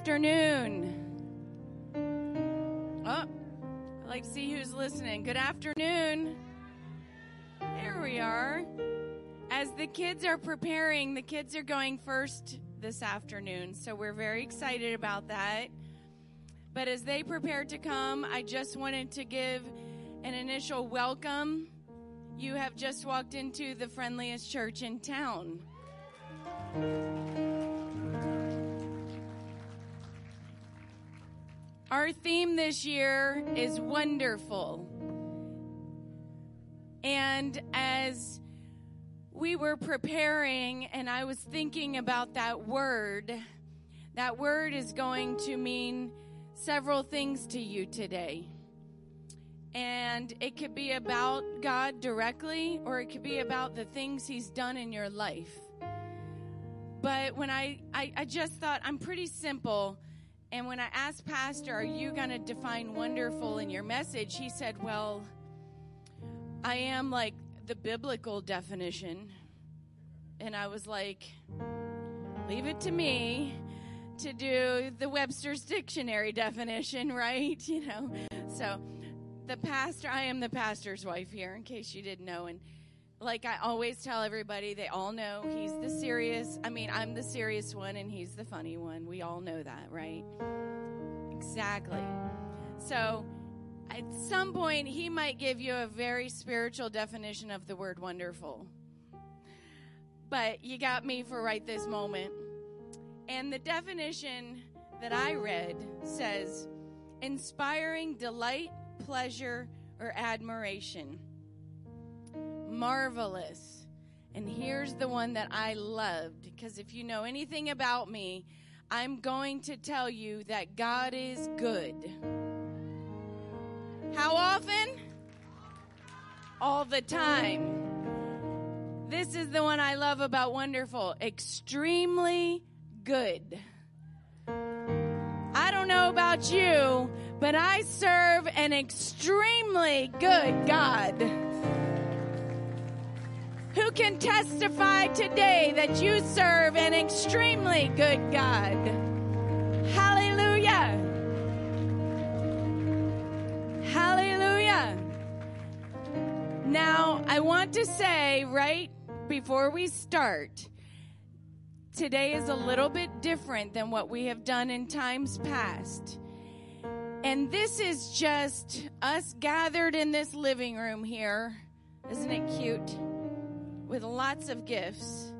afternoon. Oh, I like to see who's listening. Good afternoon. There we are. As the kids are preparing, the kids are going first this afternoon, so we're very excited about that. But as they prepare to come, I just wanted to give an initial welcome. You have just walked into the friendliest church in town. Our theme this year is wonderful. And as we were preparing and I was thinking about that word, that word is going to mean several things to you today. And it could be about God directly, or it could be about the things He's done in your life. But when I, I, I just thought, I'm pretty simple. And when I asked Pastor, Are you going to define wonderful in your message? He said, Well, I am like the biblical definition. And I was like, Leave it to me to do the Webster's dictionary definition, right? You know, so the pastor, I am the pastor's wife here, in case you didn't know. And like I always tell everybody, they all know he's the serious, I mean, I'm the serious one and he's the funny one. We all know that, right? Exactly. So at some point, he might give you a very spiritual definition of the word wonderful. But you got me for right this moment. And the definition that I read says inspiring delight, pleasure, or admiration. Marvelous. And here's the one that I loved because if you know anything about me, I'm going to tell you that God is good. How often? All the time. This is the one I love about wonderful. Extremely good. I don't know about you, but I serve an extremely good God. Who can testify today that you serve an extremely good God? Hallelujah. Hallelujah. Now, I want to say right before we start, today is a little bit different than what we have done in times past. And this is just us gathered in this living room here. Isn't it cute? With lots of gifts.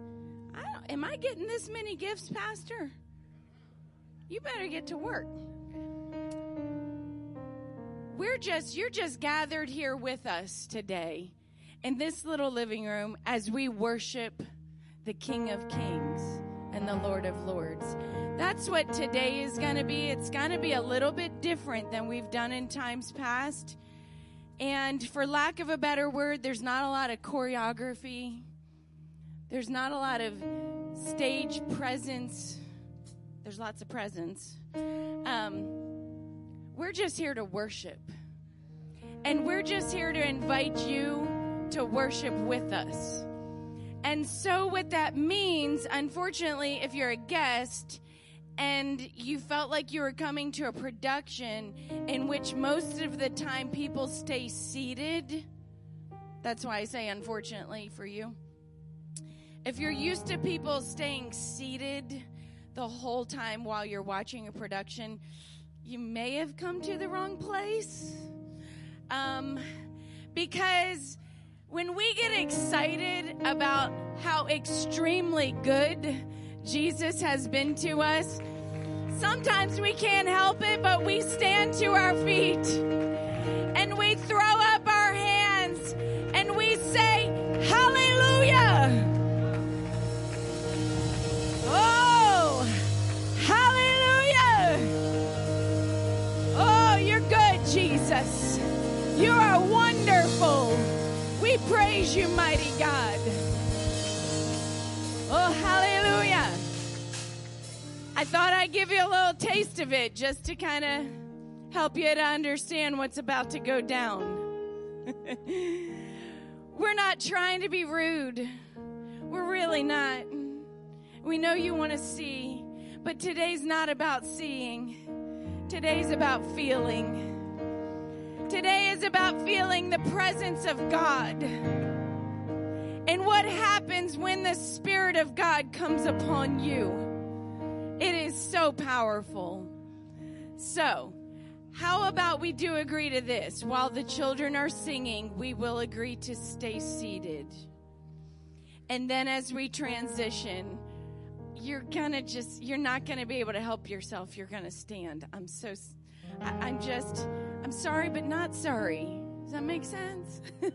I am I getting this many gifts, Pastor? You better get to work. We're just, you're just gathered here with us today in this little living room as we worship the King of Kings and the Lord of Lords. That's what today is going to be. It's going to be a little bit different than we've done in times past. And for lack of a better word, there's not a lot of choreography. There's not a lot of stage presence. There's lots of presence. Um, we're just here to worship. And we're just here to invite you to worship with us. And so, what that means, unfortunately, if you're a guest and you felt like you were coming to a production in which most of the time people stay seated, that's why I say unfortunately for you. If you're used to people staying seated the whole time while you're watching a production, you may have come to the wrong place. Um, because when we get excited about how extremely good Jesus has been to us, sometimes we can't help it, but we stand to our feet and we throw up You are wonderful. We praise you, mighty God. Oh, hallelujah. I thought I'd give you a little taste of it just to kind of help you to understand what's about to go down. We're not trying to be rude. We're really not. We know you want to see, But today's not about seeing, today's about feeling. Today is about feeling the presence of God. And what happens when the Spirit of God comes upon you? It is so powerful. So, how about we do agree to this? While the children are singing, we will agree to stay seated. And then as we transition, you're gonna just, you're not gonna be able to help yourself. You're gonna stand. I'm so, I, am just, I'm sorry, but not sorry. Does that make sense?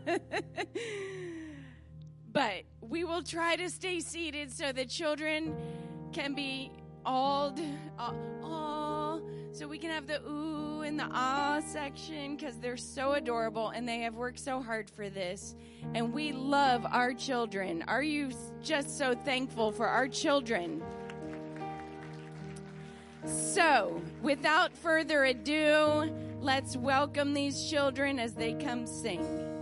but we will try to stay seated so the children can be awed, uh, aw, so we can have the ooh and the ah section because they're so adorable and they have worked so hard for this. And we love our children. Are you just so thankful for our children? So, without further ado, let's welcome these children as they come sing.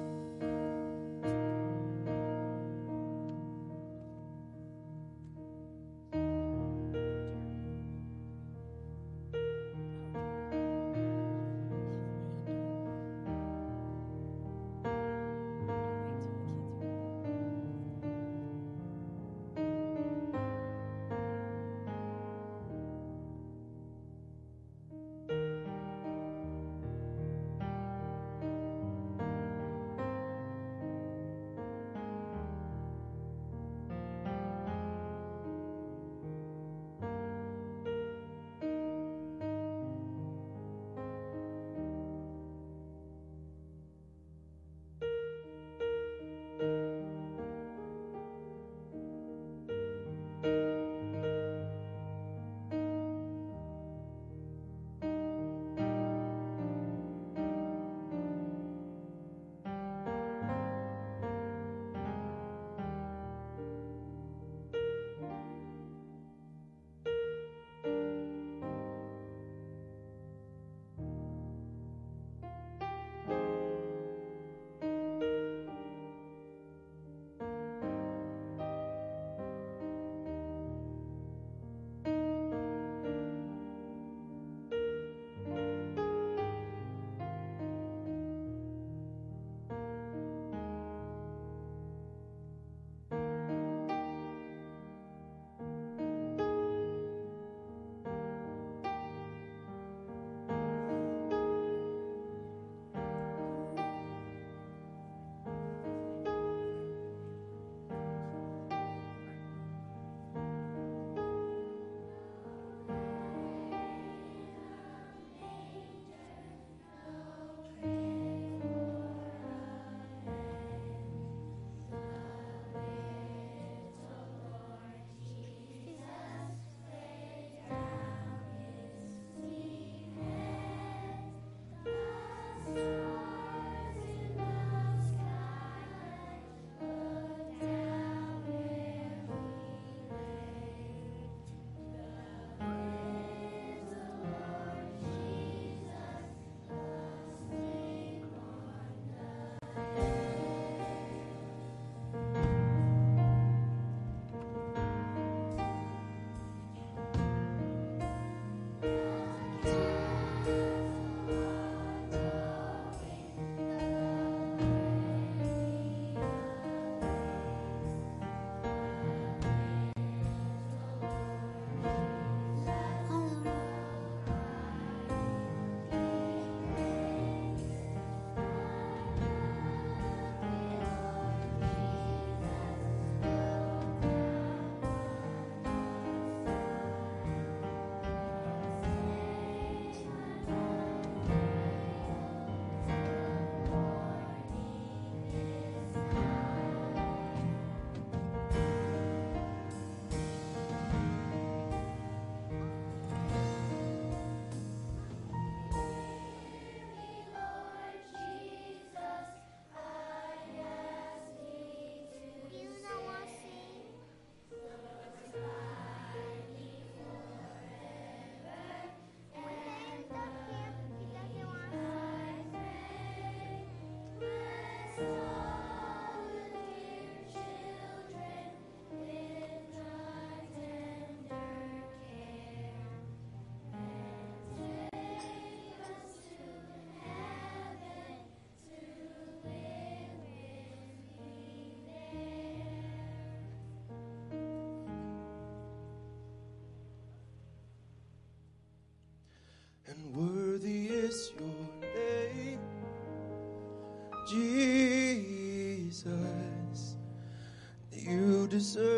Deserve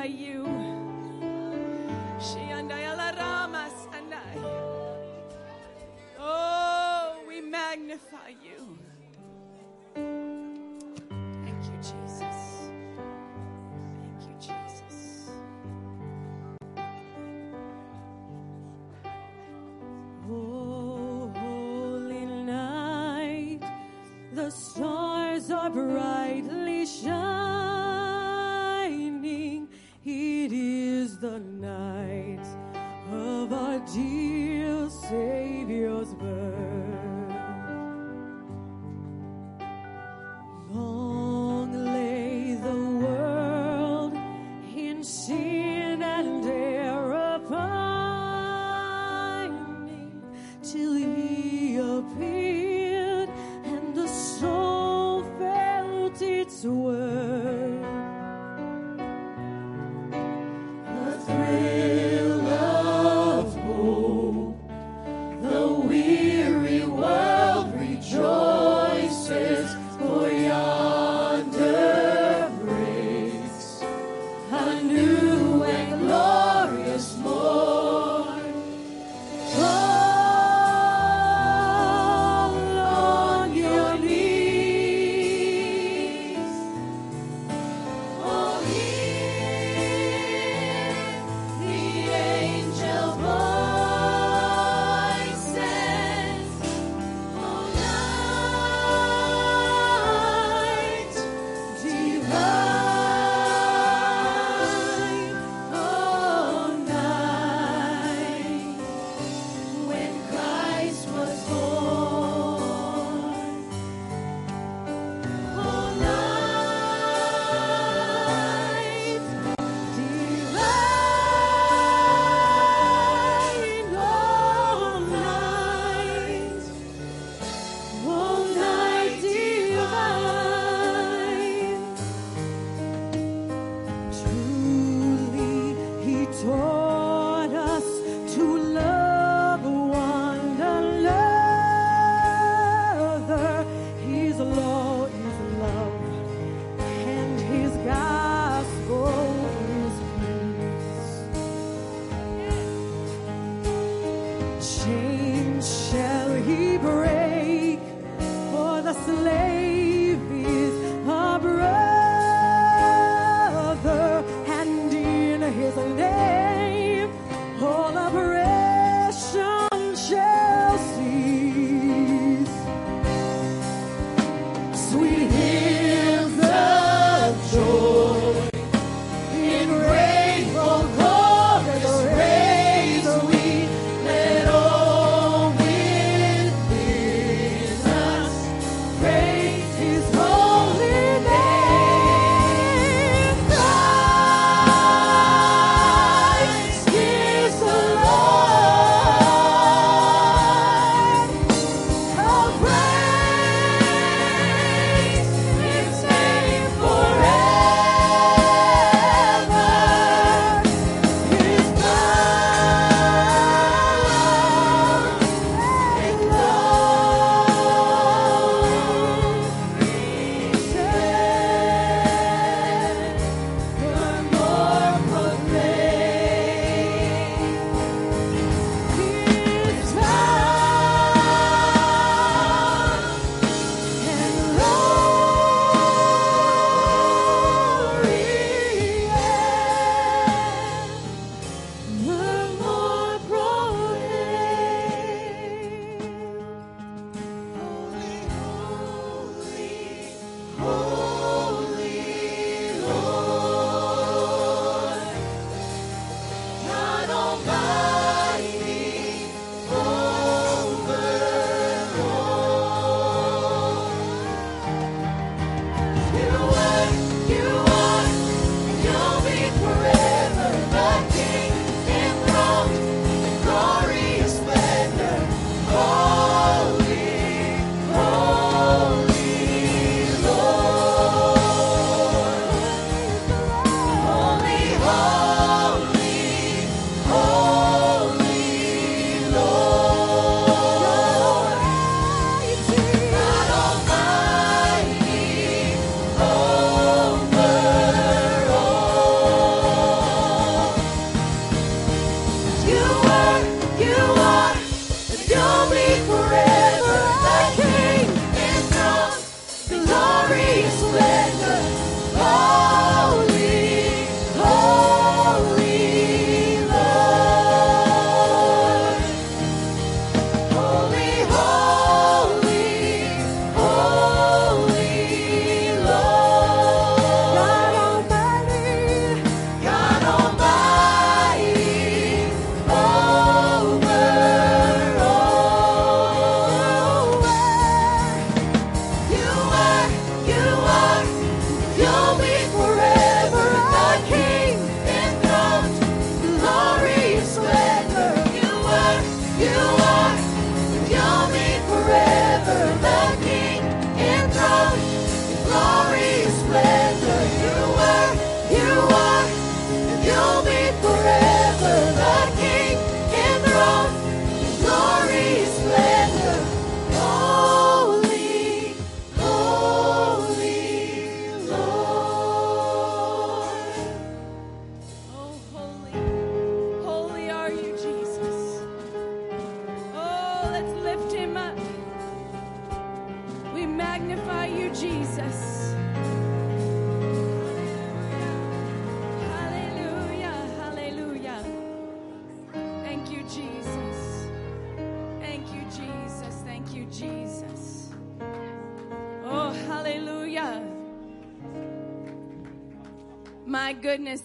magnify you.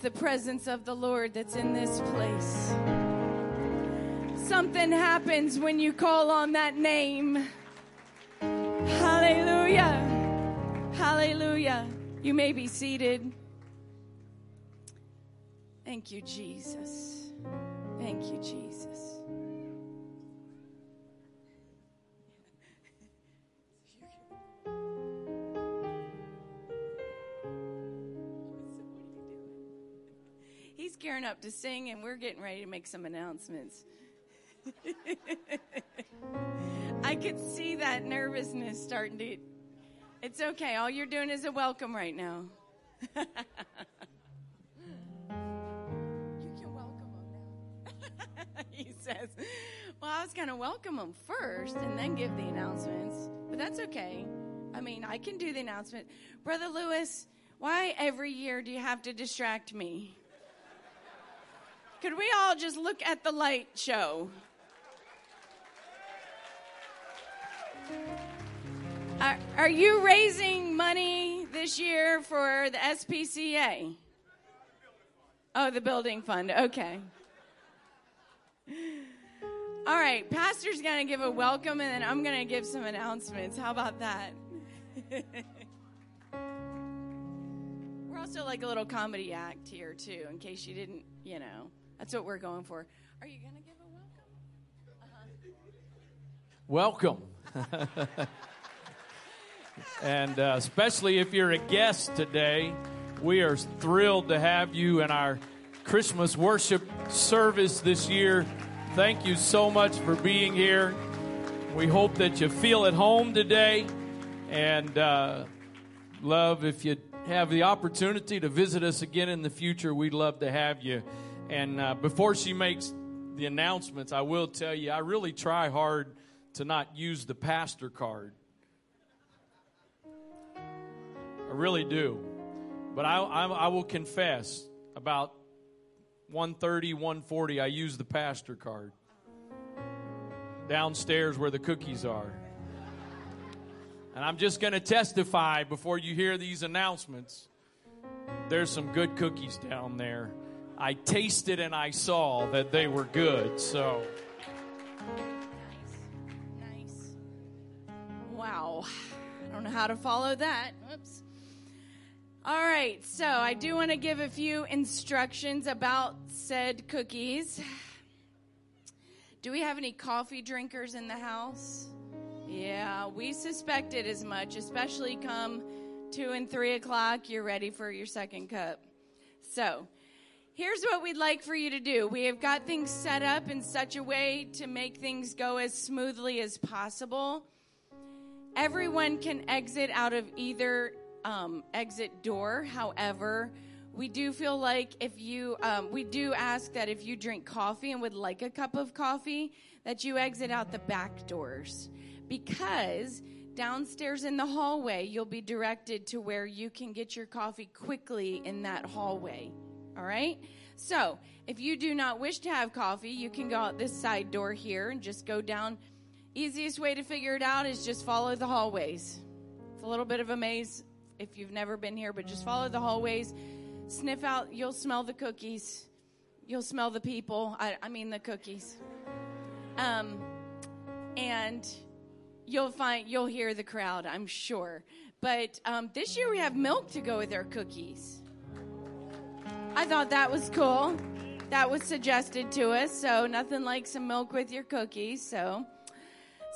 The presence of the Lord that's in this place. Something happens when you call on that name. Hallelujah. Hallelujah. You may be seated. Thank you, Jesus. Thank you, Jesus. He's gearing up to sing, and we're getting ready to make some announcements. I could see that nervousness starting to. It's okay. All you're doing is a welcome right now. you can welcome he says, Well, I was going to welcome them first and then give the announcements, but that's okay. I mean, I can do the announcement. Brother Lewis, why every year do you have to distract me? Could we all just look at the light show? Are, are you raising money this year for the SPCA? Oh, the building fund. Okay. All right, Pastor's going to give a welcome and then I'm going to give some announcements. How about that? we're also like a little comedy act here, too, in case you didn't, you know. That's what we're going for. Are you going to give a welcome? Welcome. and uh, especially if you're a guest today, we are thrilled to have you in our Christmas worship service this year. Thank you so much for being here. We hope that you feel at home today and uh, love if you have the opportunity to visit us again in the future. We'd love to have you. And uh, before she makes the announcements, I will tell you, I really try hard to not use the pastor card. I really do. But I, I, I will confess, about 130, 140, I use the pastor card. Downstairs where the cookies are. And I'm just going to testify before you hear these announcements. There's some good cookies down there. I tasted and I saw that they were good. So. Nice. Nice. Wow. I don't know how to follow that. Oops. All right, so I do want to give a few instructions about said cookies. Do we have any coffee drinkers in the house? Yeah, we suspected as much, especially come two and three o'clock. You're ready for your second cup. So, here's what we'd like for you to do. We have got things set up in such a way to make things go as smoothly as possible. Everyone can exit out of either um, exit door. However, we do feel like if you, um, we do ask that if you drink coffee and would like a cup of coffee, that you exit out the back doors. Because downstairs in the hallway, you'll be directed to where you can get your coffee quickly in that hallway. All right? So, if you do not wish to have coffee, you can go out this side door here and just go down. Easiest way to figure it out is just follow the hallways. It's a little bit of a maze if you've never been here, but just follow the hallways. Sniff out, you'll smell the cookies. You'll smell the people. I, I mean, the cookies. Um, and you'll find, you'll hear the crowd, I'm sure. But um, this year we have milk to go with our cookies. I thought that was cool. That was suggested to us. So nothing like some milk with your cookies. So,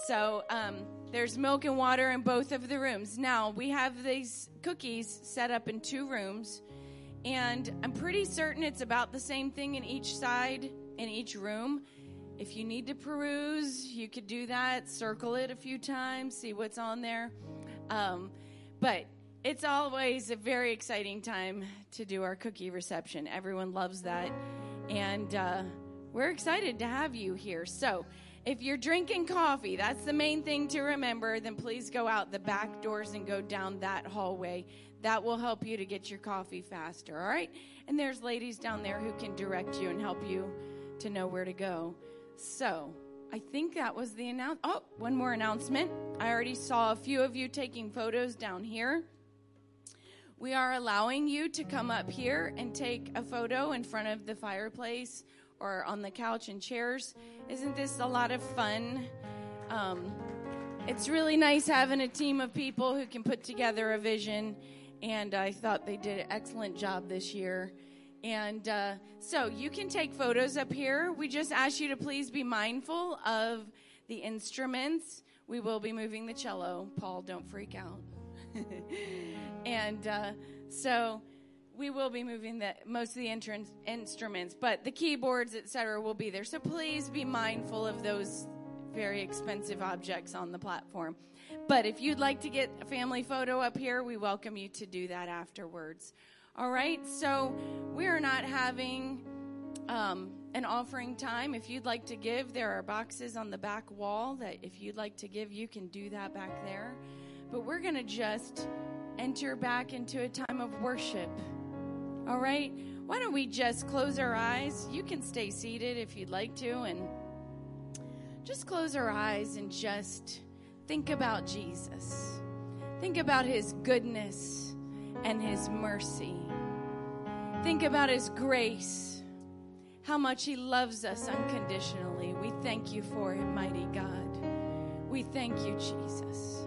so um, there's milk and water in both of the rooms. Now we have these cookies set up in two rooms, and I'm pretty certain it's about the same thing in each side in each room. If you need to peruse, you could do that. Circle it a few times, see what's on there. Um, but it's always a very exciting time to do our cookie reception. Everyone loves that. And uh, we're excited to have you here. So, if you're drinking coffee, that's the main thing to remember, then please go out the back doors and go down that hallway. That will help you to get your coffee faster, all right? And there's ladies down there who can direct you and help you to know where to go. So, I think that was the announce. Oh, one more announcement. I already saw a few of you taking photos down here. We are allowing you to come up here and take a photo in front of the fireplace or on the couch and chairs. Isn't this a lot of fun? Um, it's really nice having a team of people who can put together a vision, and I thought they did an excellent job this year. And uh, so you can take photos up here. We just ask you to please be mindful of the instruments. We will be moving the cello. Paul, don't freak out. and uh, so we will be moving the most of the entrance instruments, but the keyboards, etc., will be there. So please be mindful of those very expensive objects on the platform. But if you'd like to get a family photo up here, we welcome you to do that afterwards. All right, so we are not having um, an offering time. If you'd like to give, there are boxes on the back wall that if you'd like to give, you can do that back there. But we're going to just enter back into a time of worship. All right? Why don't we just close our eyes? You can stay seated if you'd like to, and just close our eyes and just think about Jesus. Think about his goodness and his mercy. Think about his grace, how much he loves us unconditionally. We thank you for it, mighty God. We thank you, Jesus.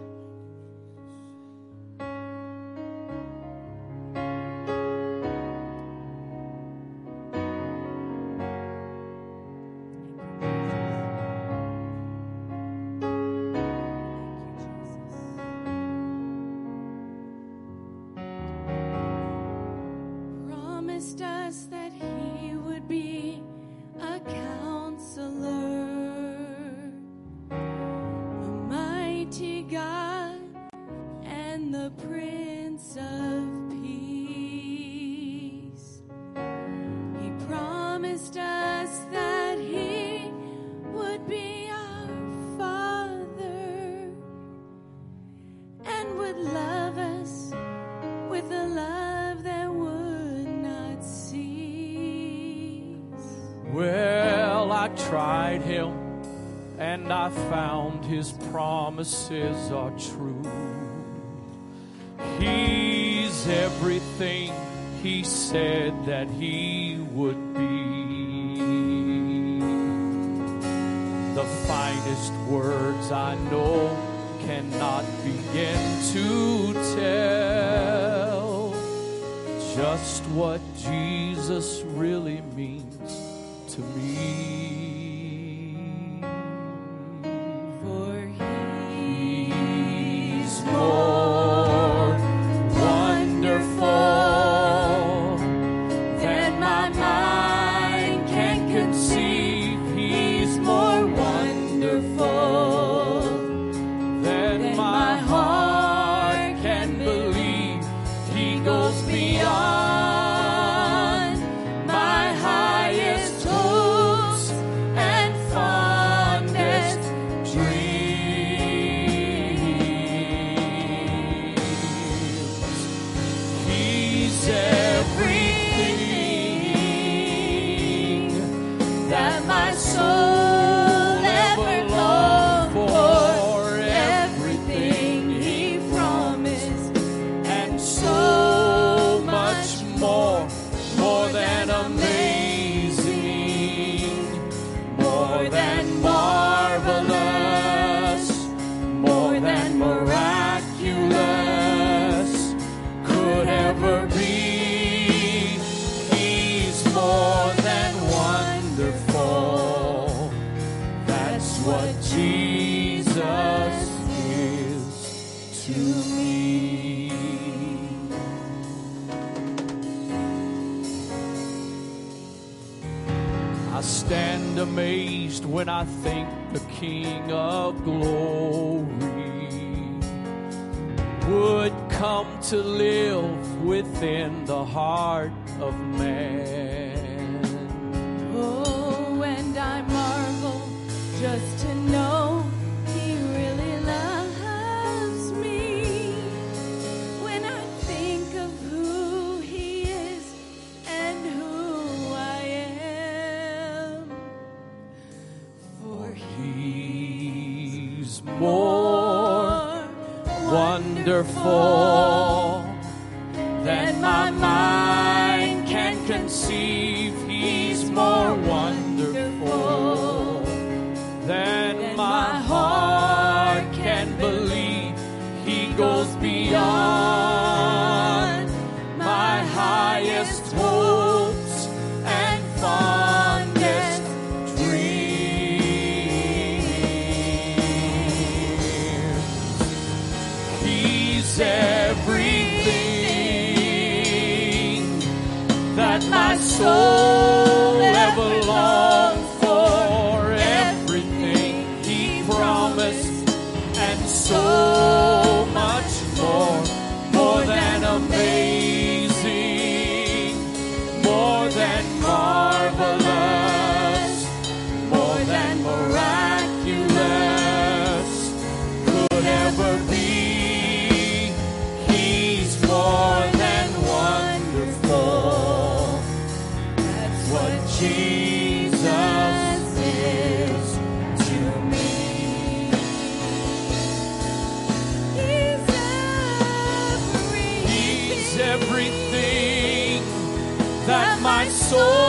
Promises are true. He's everything he said that he would be. The finest words I know cannot begin to tell just what Jesus really means to me. Soul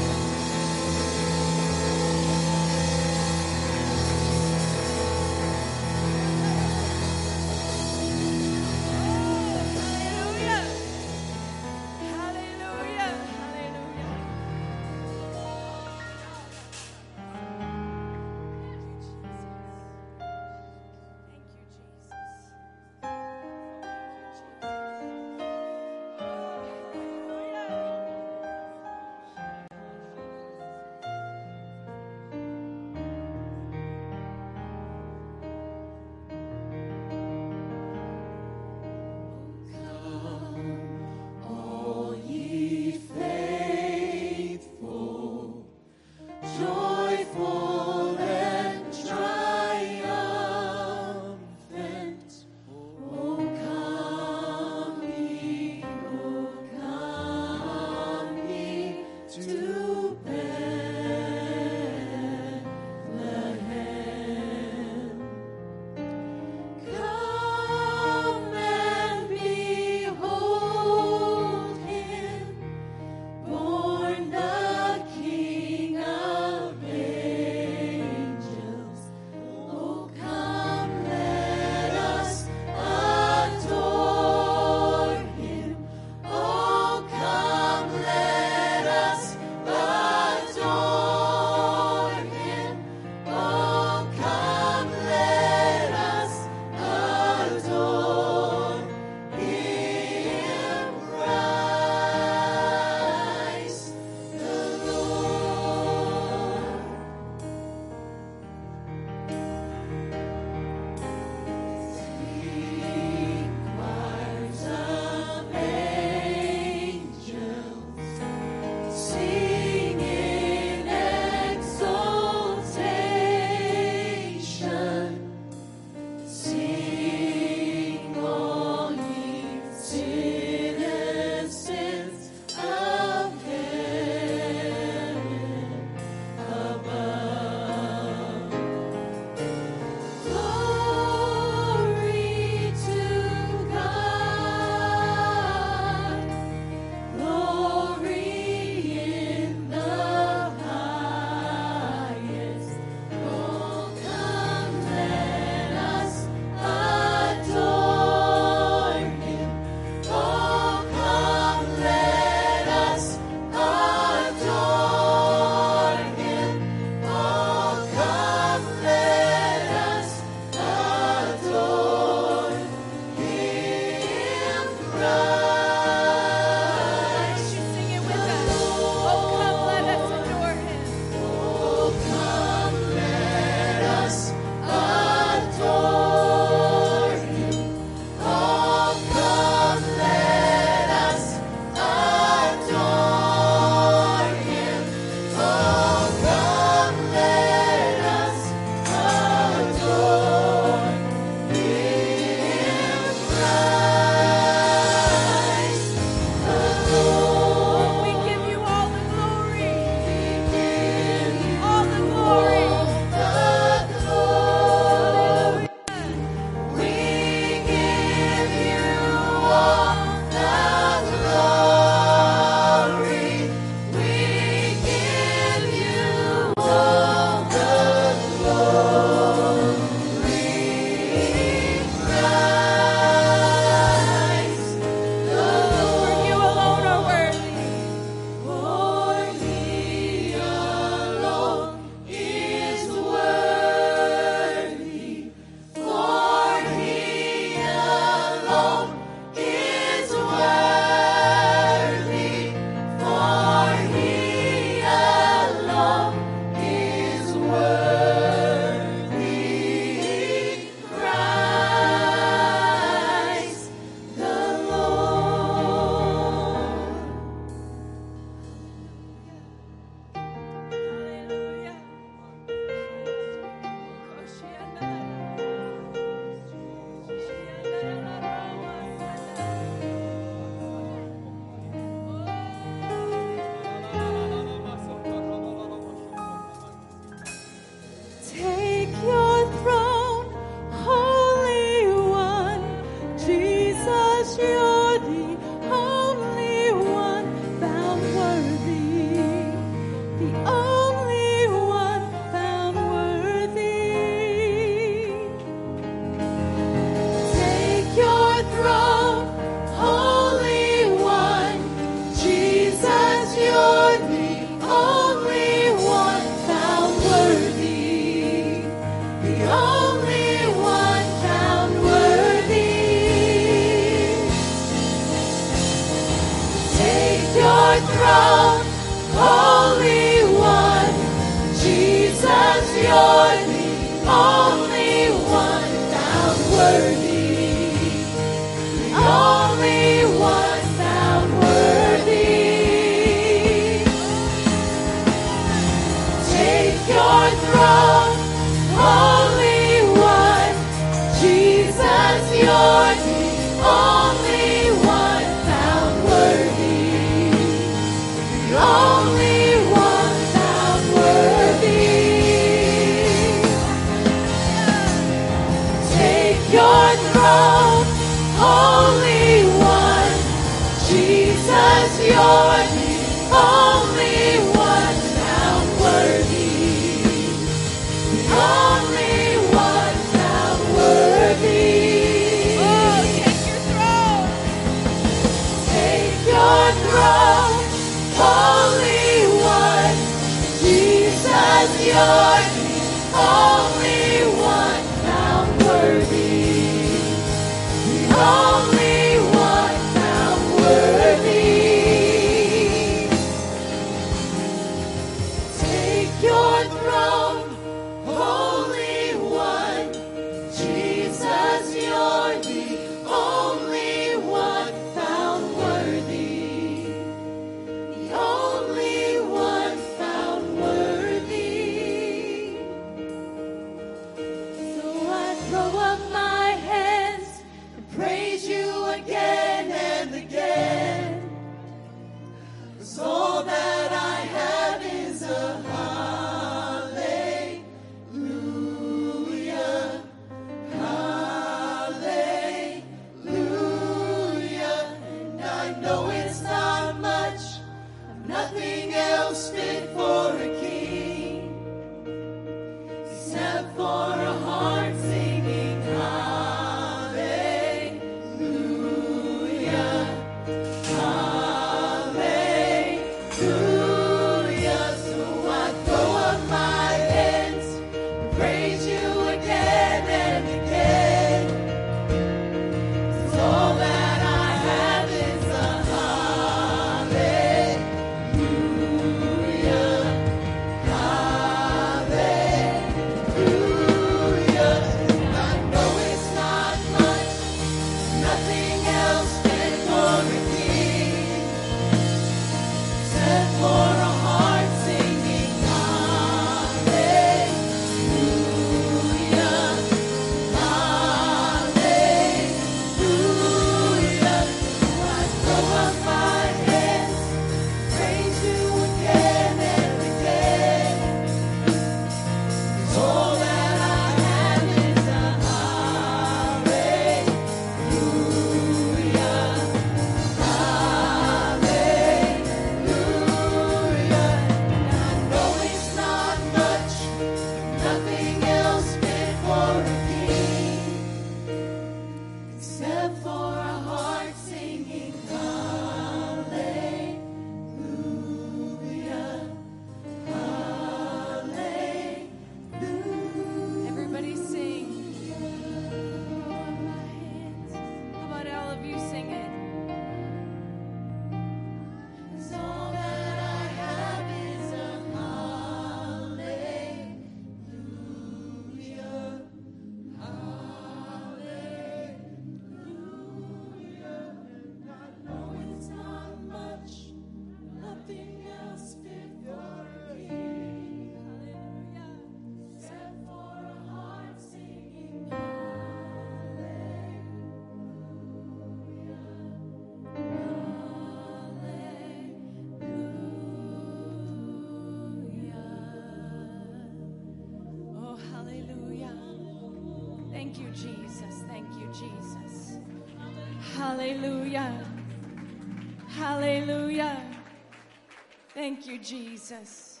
Thank you, Jesus.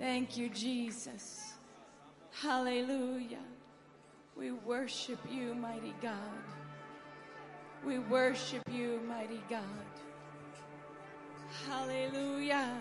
Thank you, Jesus. Hallelujah. We worship you, mighty God. We worship you, mighty God. Hallelujah.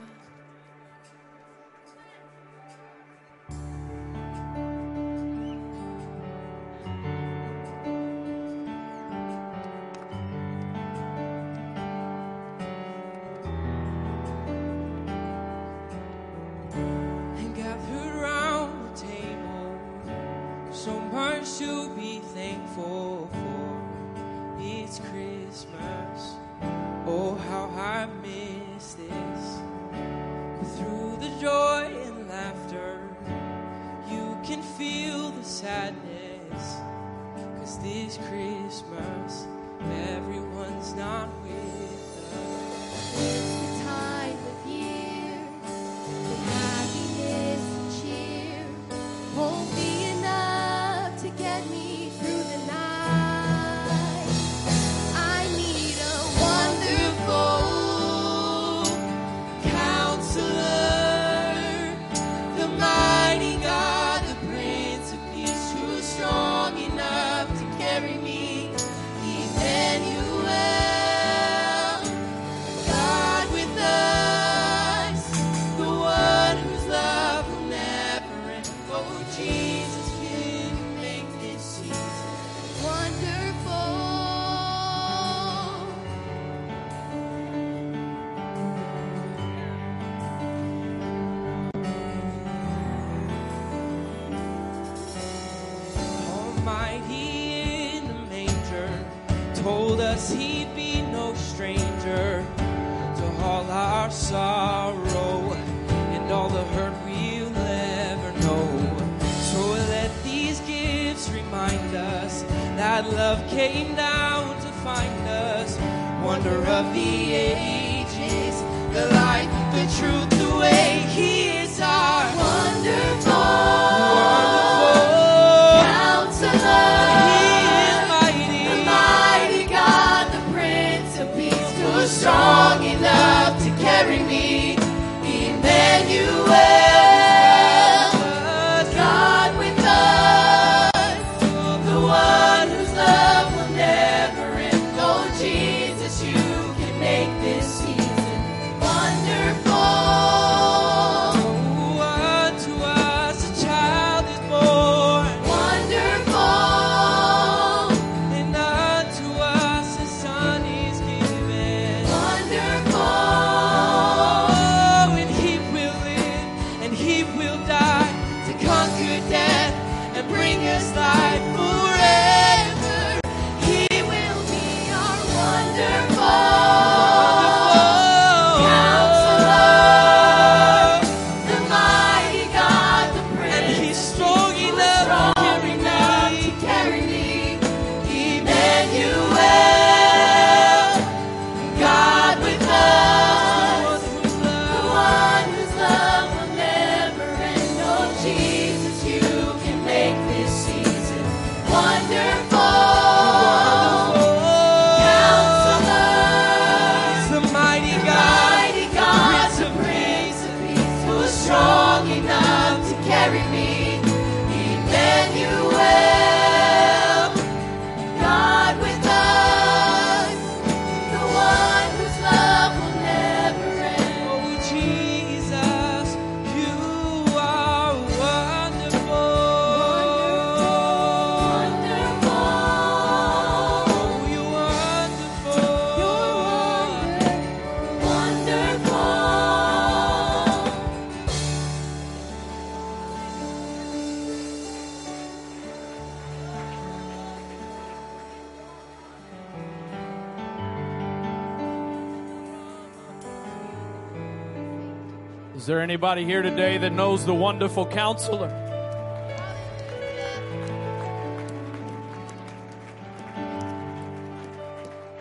Is there anybody here today that knows the wonderful counselor?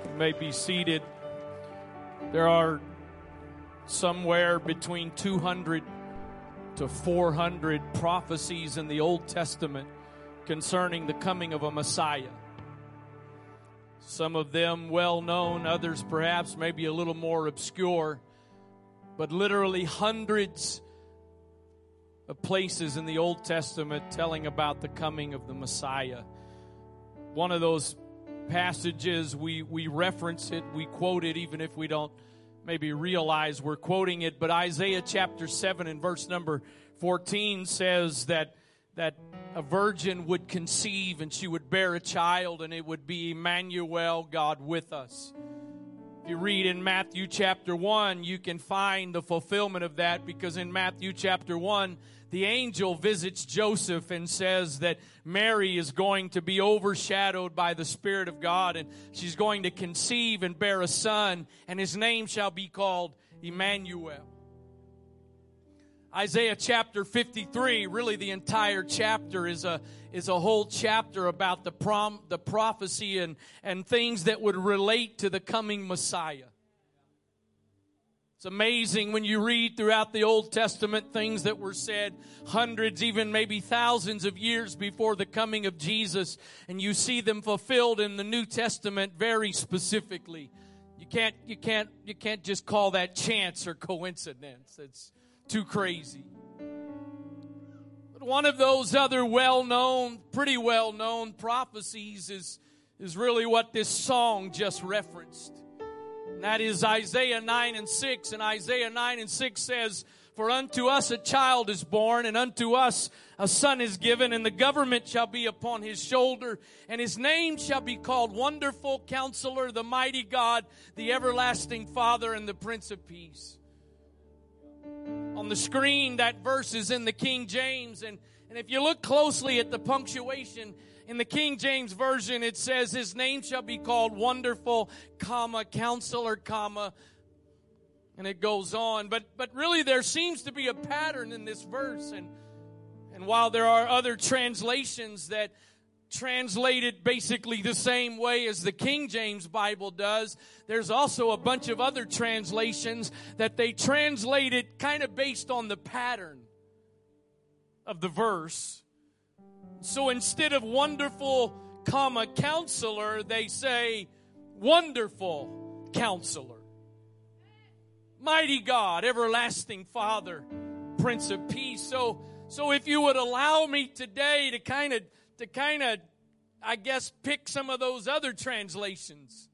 You may be seated. There are somewhere between 200 to 400 prophecies in the Old Testament concerning the coming of a Messiah. Some of them well known, others perhaps maybe a little more obscure but literally hundreds of places in the Old Testament telling about the coming of the Messiah. One of those passages, we, we reference it, we quote it, even if we don't maybe realize we're quoting it. But Isaiah chapter 7 and verse number 14 says that, that a virgin would conceive and she would bear a child, and it would be Emmanuel, God with us. If you read in Matthew chapter 1, you can find the fulfillment of that because in Matthew chapter 1, the angel visits Joseph and says that Mary is going to be overshadowed by the Spirit of God and she's going to conceive and bear a son, and his name shall be called Emmanuel. Isaiah chapter 53, really the entire chapter is a is a whole chapter about the prom the prophecy and and things that would relate to the coming Messiah. It's amazing when you read throughout the Old Testament things that were said hundreds, even maybe thousands of years before the coming of Jesus, and you see them fulfilled in the New Testament very specifically. You can't, you can't, you can't just call that chance or coincidence. It's too crazy. One of those other well known, pretty well known prophecies is, is really what this song just referenced. And that is Isaiah 9 and 6. And Isaiah 9 and 6 says, For unto us a child is born, and unto us a son is given, and the government shall be upon his shoulder, and his name shall be called Wonderful Counselor, the Mighty God, the Everlasting Father, and the Prince of Peace. On the screen, that verse is in the King James, and, and if you look closely at the punctuation, in the King James Version, it says, His name shall be called Wonderful, comma, Counselor, comma, and it goes on. But, but really, there seems to be a pattern in this verse. And, and while there are other translations that translate it basically the same way as the King James Bible does, there's also a bunch of other translations that they translate it kind of based on the pattern of the verse. So instead of wonderful, comma, counselor, they say wonderful counselor. Mighty God, everlasting Father, Prince of Peace. So, so if you would allow me today to kind of, to kind of, I guess, pick some of those other translations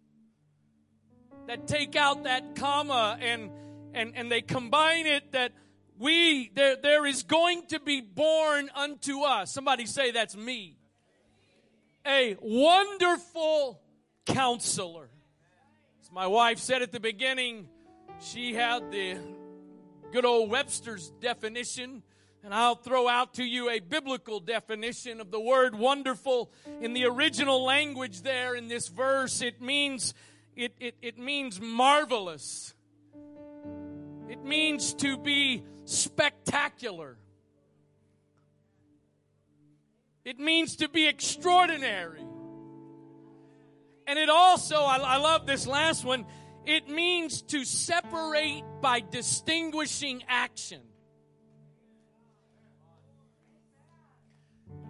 that take out that comma and, and, and they combine it that we, there, there is going to be born unto us. Somebody say that's me. A wonderful counselor. As my wife said at the beginning, she had the good old Webster's definition, and I'll throw out to you a biblical definition of the word wonderful. In the original language there in this verse, it means it, it, it means marvelous. It means to be spectacular. It means to be extraordinary. And it also, I, I love this last one, it means to separate by distinguishing action.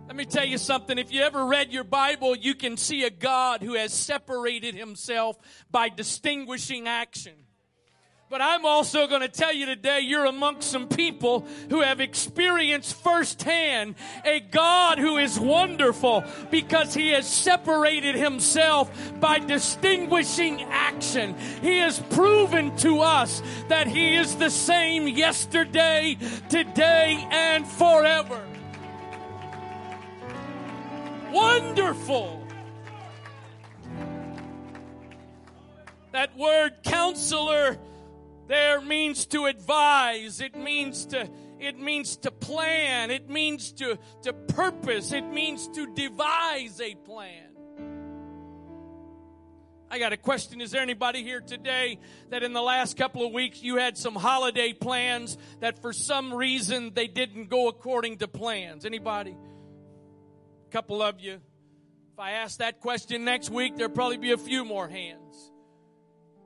Let me tell you something. If you ever read your Bible, you can see a God who has separated himself by distinguishing action. But I'm also going to tell you today, you're amongst some people who have experienced firsthand a God who is wonderful because he has separated himself by distinguishing action. He has proven to us that he is the same yesterday, today, and forever. Wonderful. That word counselor there means to advise. It means to it means to plan. It means to, to purpose. It means to devise a plan. I got a question. Is there anybody here today that in the last couple of weeks you had some holiday plans that for some reason they didn't go according to plans? Anybody? Couple of you. If I ask that question next week, there'll probably be a few more hands.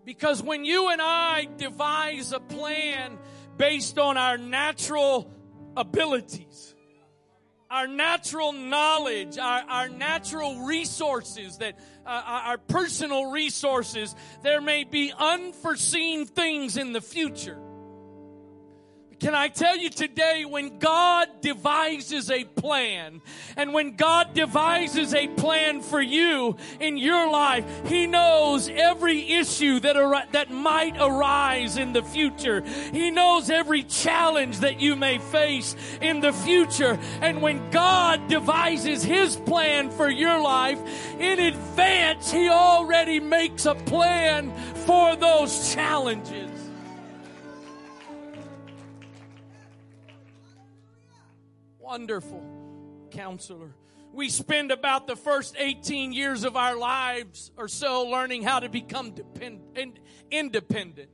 Because when you and I devise a plan based on our natural abilities, our natural knowledge, our, our natural resources, that uh, our personal resources, there may be unforeseen things in the future. Can I tell you today, when God devises a plan, and when God devises a plan for you in your life, He knows every issue that, ar- that might arise in the future. He knows every challenge that you may face in the future. And when God devises His plan for your life, in advance, He already makes a plan for those challenges. Wonderful counselor. We spend about the first 18 years of our lives or so learning how to become depend- independent.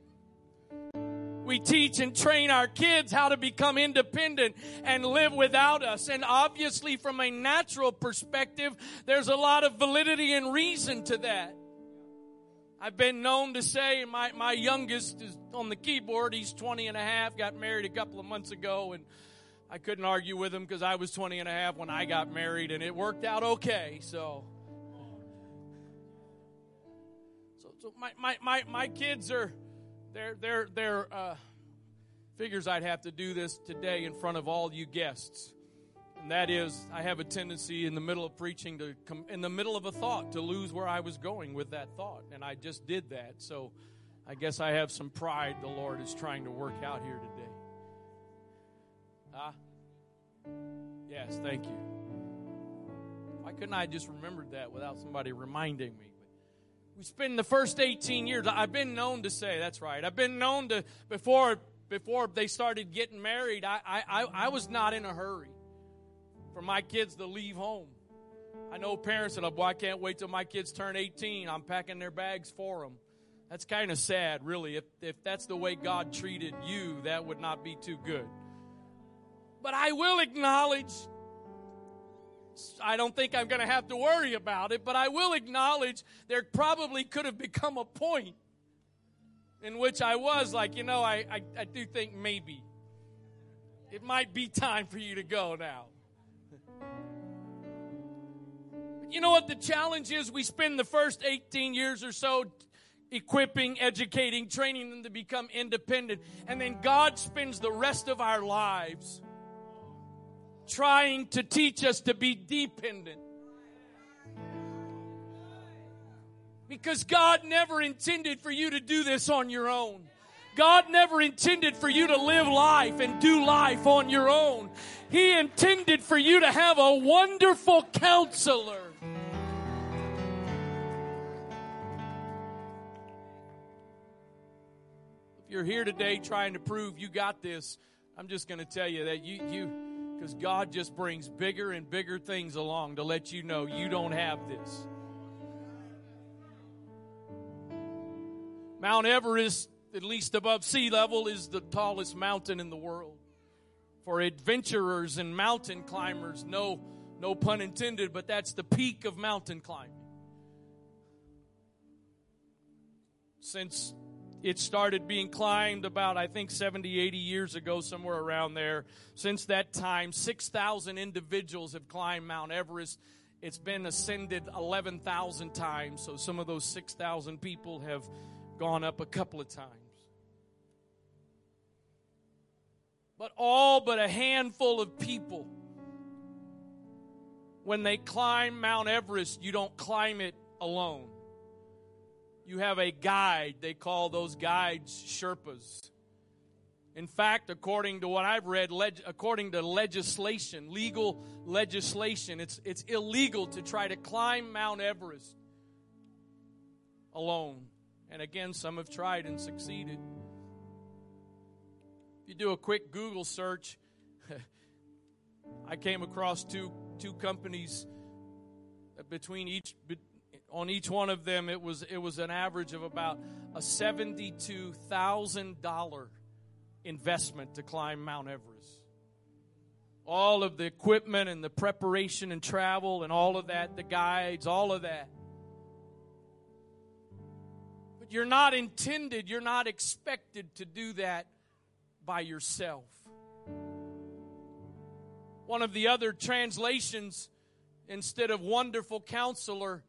We teach and train our kids how to become independent and live without us. And obviously, from a natural perspective, there's a lot of validity and reason to that. I've been known to say my, my youngest is on the keyboard. He's 20 and a half, got married a couple of months ago, and I couldn't argue with him because I was 20 and a half when I got married, and it worked out okay. So, so, so my, my, my, my kids are they're, they're, they're, uh, figures I'd have to do this today in front of all you guests. And that is, I have a tendency in the middle of preaching to come, in the middle of a thought, to lose where I was going with that thought. And I just did that. So I guess I have some pride the Lord is trying to work out here today. Huh? Yes, thank you. Why couldn't I just remembered that without somebody reminding me? We spend the first 18 years. I've been known to say that's right. I've been known to before before they started getting married. I I I was not in a hurry for my kids to leave home. I know parents that, well, I can't wait till my kids turn 18. I'm packing their bags for them. That's kind of sad, really. If, if that's the way God treated you, that would not be too good. But I will acknowledge, I don't think I'm going to have to worry about it, but I will acknowledge there probably could have become a point in which I was like, you know, I, I, I do think maybe it might be time for you to go now. You know what the challenge is? We spend the first 18 years or so equipping, educating, training them to become independent. And then God spends the rest of our lives trying to teach us to be dependent. Because God never intended for you to do this on your own. God never intended for you to live life and do life on your own. He intended for you to have a wonderful counselor. If you're here today trying to prove you got this, I'm just going to tell you that you, you, because God just brings bigger and bigger things along to let you know you don't have this. Mount Everest, at least above sea level, is the tallest mountain in the world. For adventurers and mountain climbers, no, no pun intended, but that's the peak of mountain climbing. Since it started being climbed about, I think, 70, 80 years ago, somewhere around there. Since that time, 6,000 individuals have climbed Mount Everest. It's been ascended 11,000 times, so some of those 6,000 people have gone up a couple of times. But all but a handful of people, when they climb Mount Everest, you don't climb it alone. You have a guide. They call those guides Sherpas. In fact, according to what I've read, leg- according to legislation, legal legislation, it's, it's illegal to try to climb Mount Everest alone. And again, some have tried and succeeded. If you do a quick Google search, I came across two, two companies uh, between each on each one of them it was it was an average of about a $72,000 investment to climb Mount Everest. All of the equipment and the preparation and travel and all of that, the guides, all of that. But you're not intended, you're not expected to do that by yourself. One of the other translations, instead of wonderful counselor,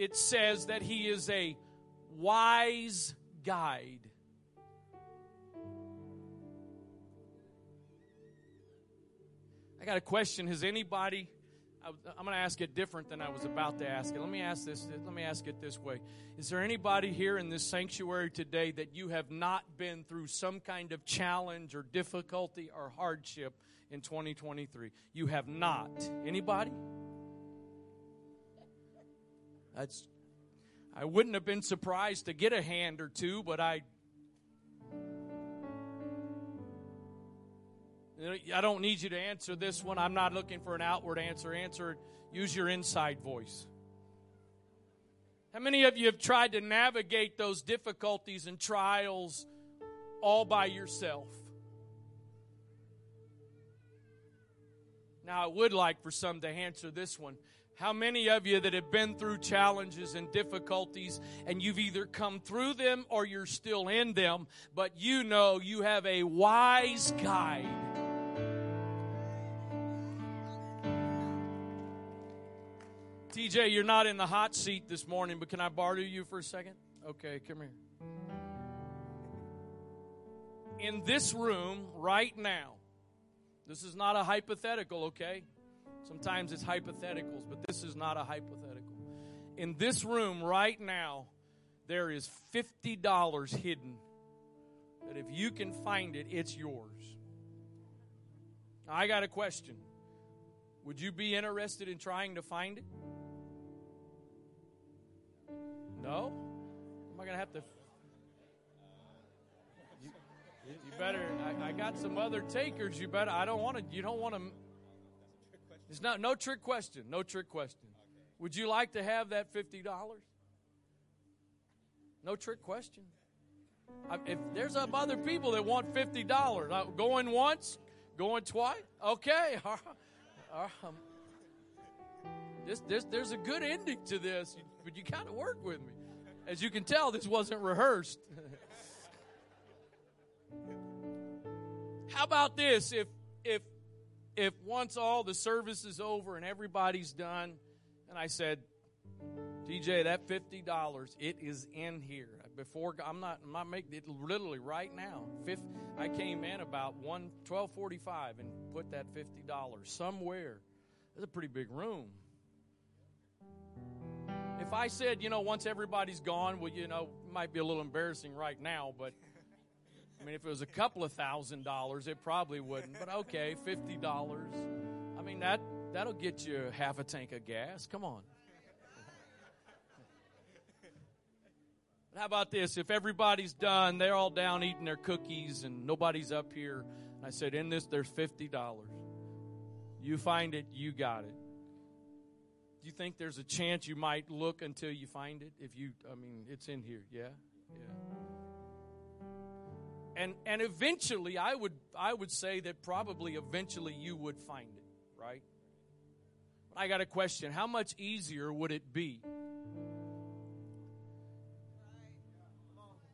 it says that he is a wise guide. I got a question. Has anybody, I, am going to ask it different than I was about to ask it. Let me ask this, let me ask it this way. Is there anybody here in this sanctuary today that you have not been through some kind of challenge or difficulty or hardship in 2023? You have not. Anybody? That's I wouldn't have been surprised to get a hand or two, but I I don't need you to answer this one. I'm not looking for an outward answer. Answer use your inside voice. How many of you have tried to navigate those difficulties and trials all by yourself? Now, I would like for some to answer this one. How many of you that have been through challenges and difficulties and you've either come through them or you're still in them, but you know you have a wise guide? TJ, you're not in the hot seat this morning, but can I borrow you for a second? Okay, come here. In this room right now, this is not a hypothetical, okay? Sometimes it's hypotheticals, but this is not a hypothetical. In this room right now, there is $50 hidden that if you can find it, it's yours. Now, I got a question. Would you be interested in trying to find it? No? Am I going to have to? You, you better. I, I, got some other takers. You better. I don't want to. You don't want to. It's not no trick question. No trick question. Would you like to have that fifty dollars? No trick question. I, if there's other people that want fifty dollars, uh, going once, going twice. Okay. Um, this, this, there's a good ending to this, but you got to work with me. As you can tell, this wasn't rehearsed. How about this? If if if once all the service is over and everybody's done, and I said, DJ, that fifty dollars, it is in here. Before I'm not I'm not making it literally right now. Fifth, I came in about one twelve forty five and put that fifty dollars somewhere. It's a pretty big room. If I said, you know, once everybody's gone, well, you know, might be a little embarrassing right now, but I mean, if it was a couple of thousand dollars, it probably wouldn't. But okay, fifty dollars. I mean, that that'll get you half a tank of gas. Come on. But How about this? If everybody's done, they're all down eating their cookies and nobody's up here. I said, in this, there's $50. You find it, you got it. Do you think there's a chance you might look until you find it? If you, I mean, it's in here. Yeah? Yeah. And, and eventually, I would, I would say that probably eventually you would find it, right? But I got a question. How much easier would it be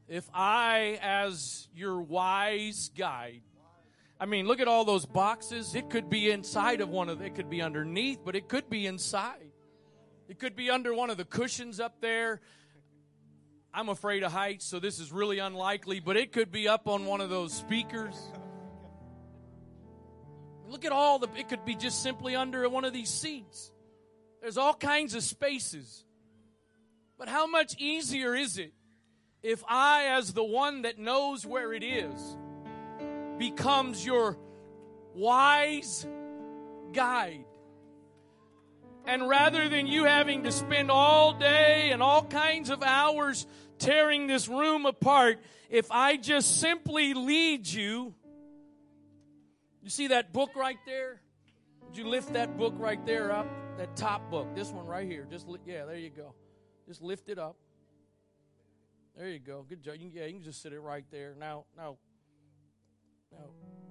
if I, as your wise guide, I mean, look at all those boxes. It could be inside of one of it could be underneath, but it could be inside. It could be under one of the cushions up there. I'm afraid of heights, so this is really unlikely, but it could be up on one of those speakers. Look at all the, it could be just simply under one of these seats. There's all kinds of spaces. But how much easier is it if I, as the one that knows where it is, becomes your wise guide? And rather than you having to spend all day and all kinds of hours tearing this room apart, if I just simply lead you, you see that book right there? Would you lift that book right there up? That top book, this one right here. Just yeah, there you go. Just lift it up. There you go. Good job. Yeah, you can just sit it right there. Now, now, now.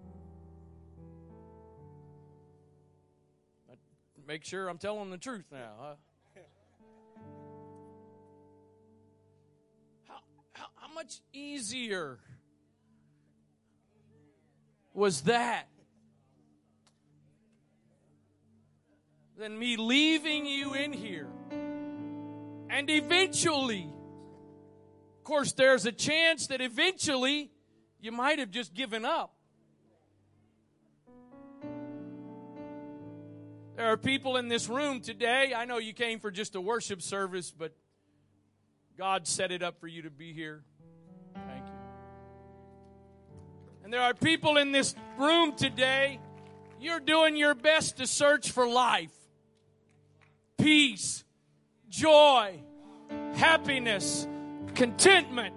Make sure I'm telling the truth now. Huh? How, how, how much easier was that than me leaving you in here? And eventually, of course, there's a chance that eventually you might have just given up. There are people in this room today. I know you came for just a worship service, but God set it up for you to be here. Thank you. And there are people in this room today. You're doing your best to search for life, peace, joy, happiness, contentment.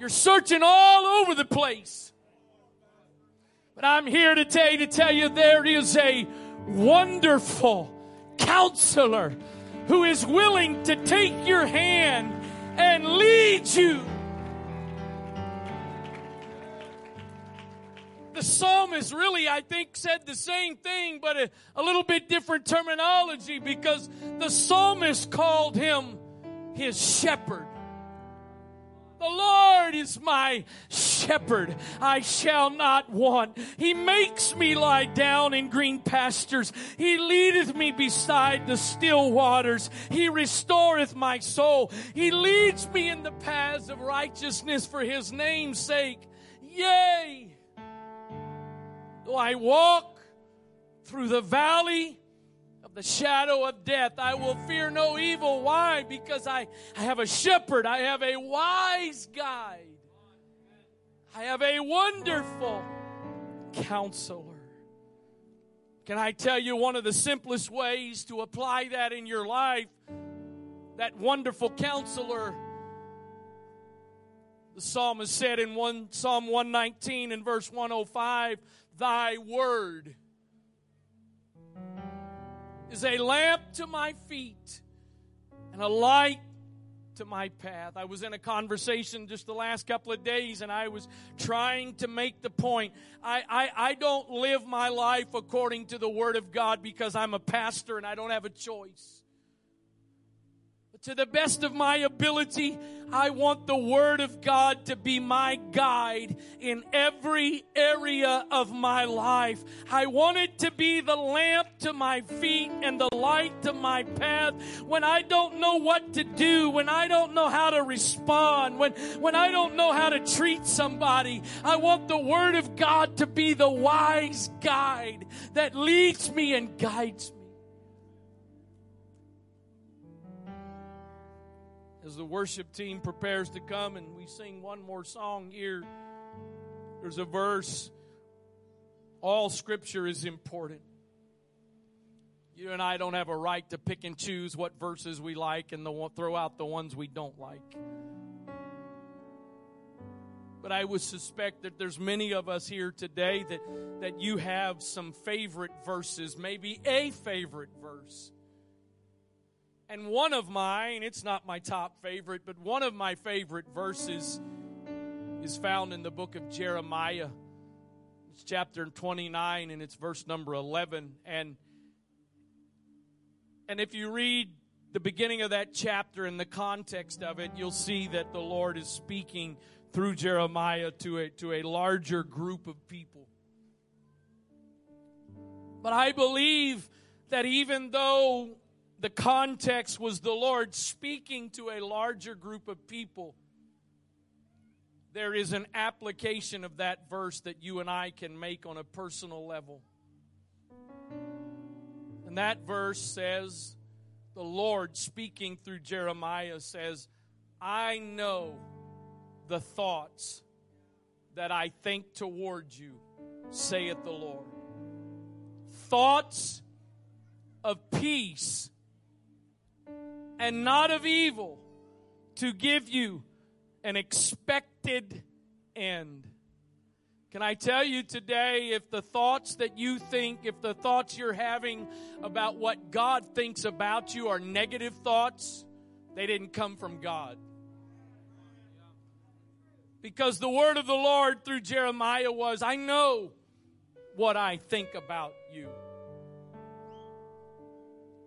You're searching all over the place. But I'm here today to tell you there is a wonderful counselor who is willing to take your hand and lead you. the psalmist really, I think, said the same thing, but a, a little bit different terminology because the psalmist called him his shepherd. The Lord is my shepherd. I shall not want. He makes me lie down in green pastures. He leadeth me beside the still waters. He restoreth my soul. He leads me in the paths of righteousness for his name's sake. Yea, though I walk through the valley of the shadow of death, I will fear no evil. Why? Because I, I have a shepherd, I have a wise guide, I have a wonderful counselor. Can I tell you one of the simplest ways to apply that in your life? That wonderful counselor. The psalmist said in one, Psalm 119 and verse 105, Thy word is a lamp to my feet and a light to my path. I was in a conversation just the last couple of days and I was trying to make the point. I, I, I don't live my life according to the Word of God because I'm a pastor and I don't have a choice to the best of my ability, I want the Word of God to be my guide in every area of my life. I want it to be the lamp to my feet and the light to my path when I don't know what to do, when I don't know how to respond, when, when I don't know how to treat somebody. I want the Word of God to be the wise guide that leads me and guides me. As the worship team prepares to come and we sing one more song here, there's a verse. All scripture is important. You and I don't have a right to pick and choose what verses we like and the, throw out the ones we don't like. But I would suspect that there's many of us here today that, that you have some favorite verses, maybe a favorite verse. And one of mine, it's not my top favorite, but one of my favorite verses is found in the book of Jeremiah. It's chapter 29 and it's verse number 11. And, and if you read the beginning of that chapter and the context of it, you'll see that the Lord is speaking through Jeremiah to a, to a larger group of people. But I believe that even though the context was the Lord speaking to a larger group of people. There is an application of that verse that you and I can make on a personal level. And that verse says, the Lord speaking through Jeremiah says, I know the thoughts that I think toward you, saith the Lord. Thoughts of peace and not of evil to give you an expected end. Can I tell you today if the thoughts that you think, if the thoughts you're having about what God thinks about you are negative thoughts, they didn't come from God. Because the word of the Lord through Jeremiah was, I know what I think about you.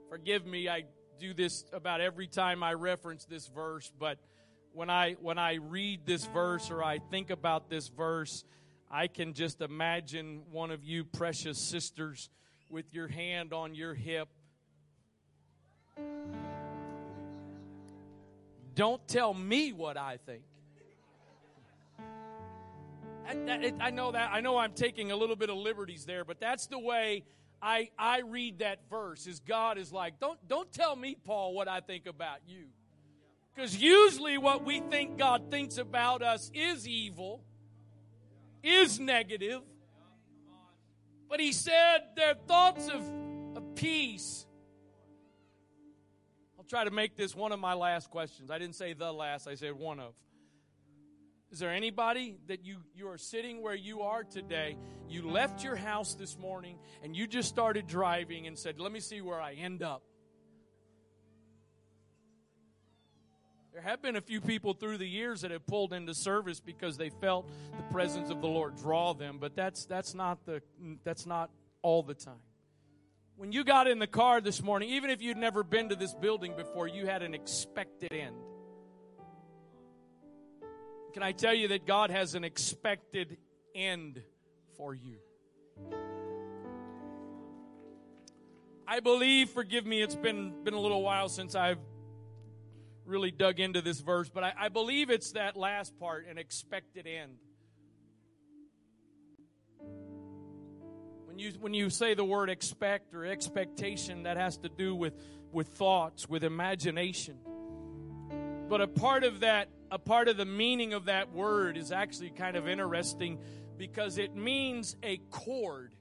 Forgive me, I do this about every time I reference this verse, but when I when I read this verse or I think about this verse, I can just imagine one of you precious sisters with your hand on your hip. Don't tell me what I think. I, I, know that I know I'm taking a little bit of liberties there, but that's the way I, I read that verse is God is like, don't, don't tell me, Paul, what I think about you. Because usually what we think God thinks about us is evil, is negative. But he said they're thoughts of, of peace. I'll try to make this one of my last questions. I didn't say the last, I said one of. Is there anybody that you, you are sitting where you are today? You left your house this morning and you just started driving and said, Let me see where I end up. There have been a few people through the years that have pulled into service because they felt the presence of the Lord draw them, but that's that's not the that's not all the time. When you got in the car this morning, even if you'd never been to this building before, you had an expected end. Can I tell you that God has an expected end for you? I believe, forgive me, it's been, been a little while since I've really dug into this verse, but I, I believe it's that last part, an expected end. When you, when you say the word expect or expectation, that has to do with, with thoughts, with imagination. But a part of that, a part of the meaning of that word is actually kind of interesting because it means a cord.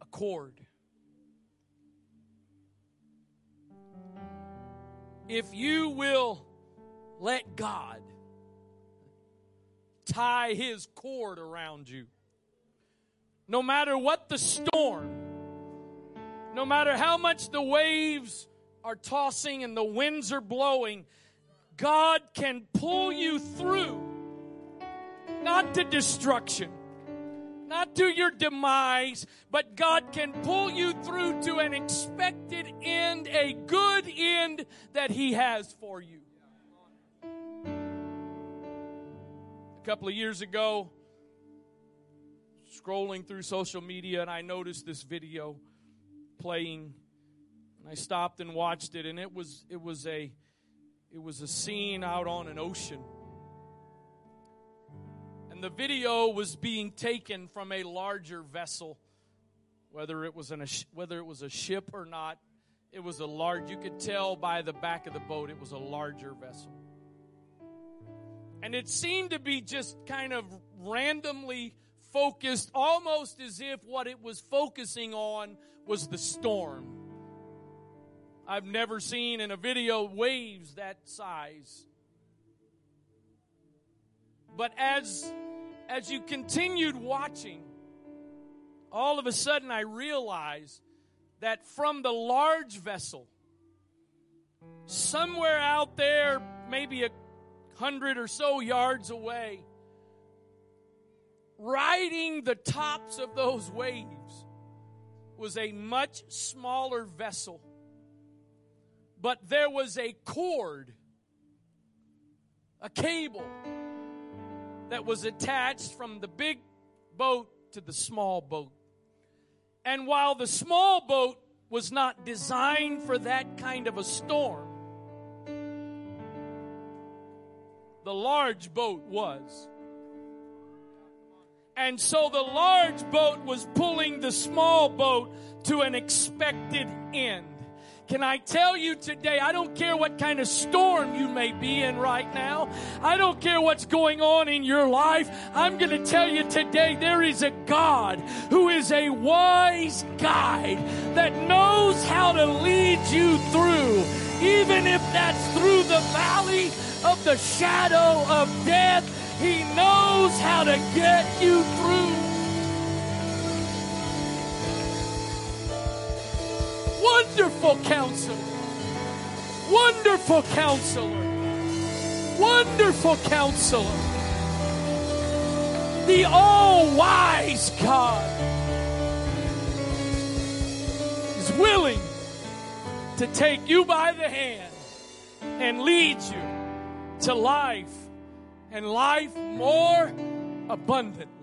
A cord. If you will let God tie his cord around you, no matter what the storm, no matter how much the waves are tossing and the winds are blowing, God can pull you through, not to destruction, not to your demise, but God can pull you through to an expected end, a good end that He has for you. A couple of years ago, scrolling through social media, and I noticed this video playing. And I stopped and watched it, and it was it was a it was a scene out on an ocean. And the video was being taken from a larger vessel, whether it was an, a, whether it was a ship or not. It was a large. You could tell by the back of the boat it was a larger vessel. And it seemed to be just kind of randomly focused, almost as if what it was focusing on was the storm. I've never seen in a video waves that size. But as as you continued watching, all of a sudden I realized that from the large vessel, somewhere out there, maybe a hundred or so yards away, riding the tops of those waves was a much smaller vessel. But there was a cord, a cable that was attached from the big boat to the small boat. And while the small boat was not designed for that kind of a storm, the large boat was. And so the large boat was pulling the small boat to an expected end. Can I tell you today, I don't care what kind of storm you may be in right now. I don't care what's going on in your life. I'm going to tell you today, there is a God who is a wise guide that knows how to lead you through, even if that's through the valley of the shadow of death. He knows how to get you through. Wonderful counselor. Wonderful counselor. Wonderful counselor. The all wise God is willing to take you by the hand and lead you to life and life more abundantly.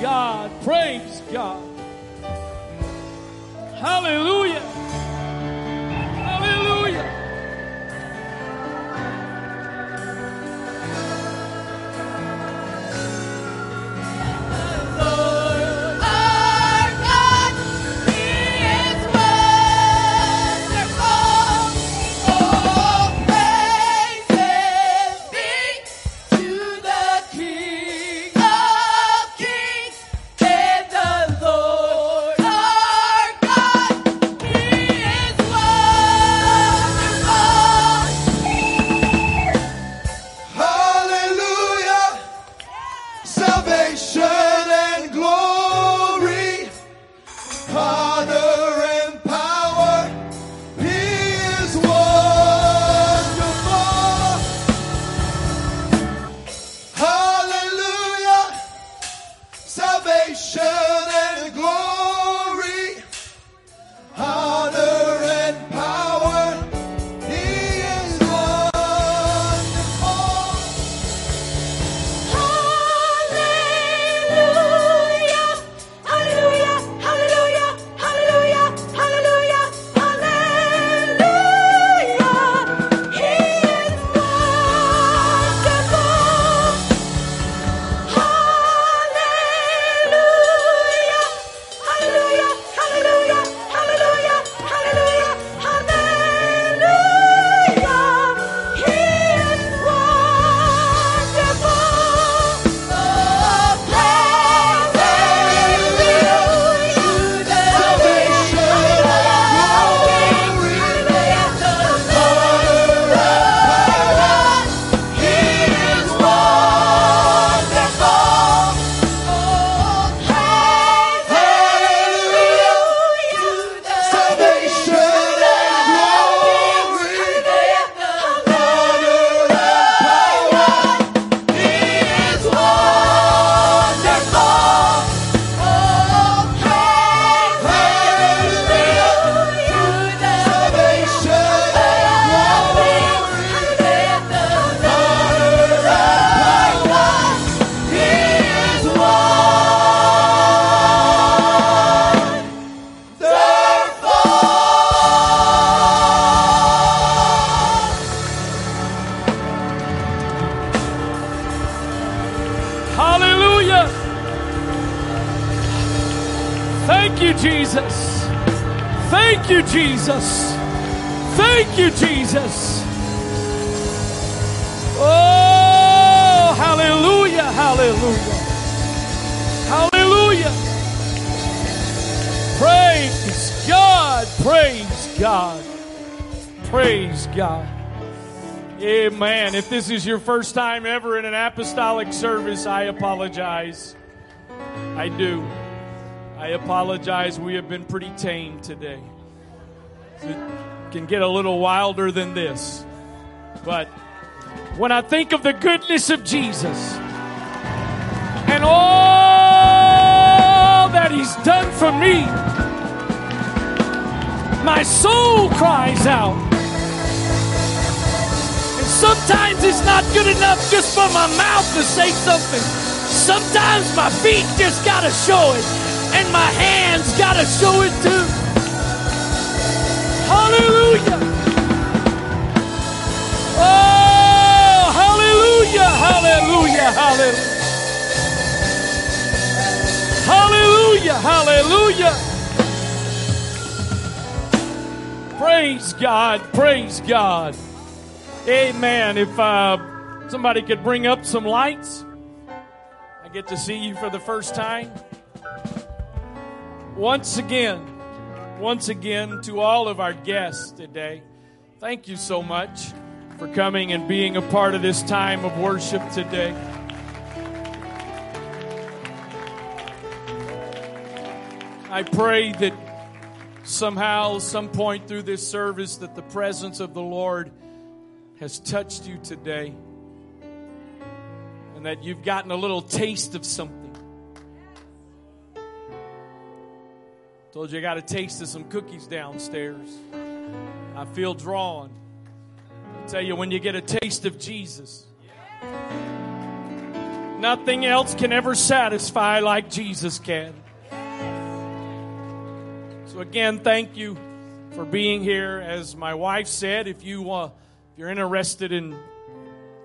God, praise God. Hallelujah. Oh, hallelujah, hallelujah. Hallelujah. Praise God, praise God, praise God. Amen. If this is your first time ever in an apostolic service, I apologize. I do. I apologize. We have been pretty tame today. It can get a little wilder than this. But when I think of the goodness of Jesus and all that He's done for me, my soul cries out. And sometimes it's not good enough just for my mouth to say something. Sometimes my feet just gotta show it, and my hands gotta show it too. Hallelujah. Hallelujah, hallelujah, hallelujah. Hallelujah, hallelujah. Praise God, praise God. Amen. If uh, somebody could bring up some lights, I get to see you for the first time. Once again, once again, to all of our guests today, thank you so much for coming and being a part of this time of worship today. I pray that somehow, some point through this service, that the presence of the Lord has touched you today and that you've gotten a little taste of something. Told you I got a taste of some cookies downstairs. I feel drawn. Tell you, when you get a taste of Jesus, nothing else can ever satisfy like Jesus can. So again, thank you for being here. As my wife said, if you uh, if you're interested in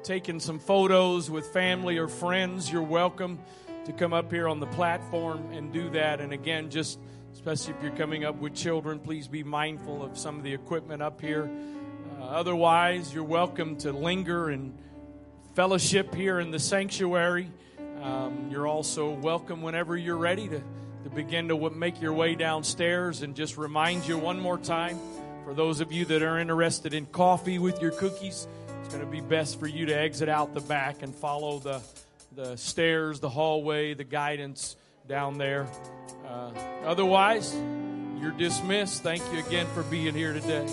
taking some photos with family or friends, you're welcome to come up here on the platform and do that. And again, just especially if you're coming up with children, please be mindful of some of the equipment up here. Uh, otherwise, you're welcome to linger and fellowship here in the sanctuary. Um, you're also welcome whenever you're ready to, to begin to make your way downstairs and just remind you one more time for those of you that are interested in coffee with your cookies, it's going to be best for you to exit out the back and follow the, the stairs, the hallway, the guidance down there. Uh, otherwise, you're dismissed. Thank you again for being here today.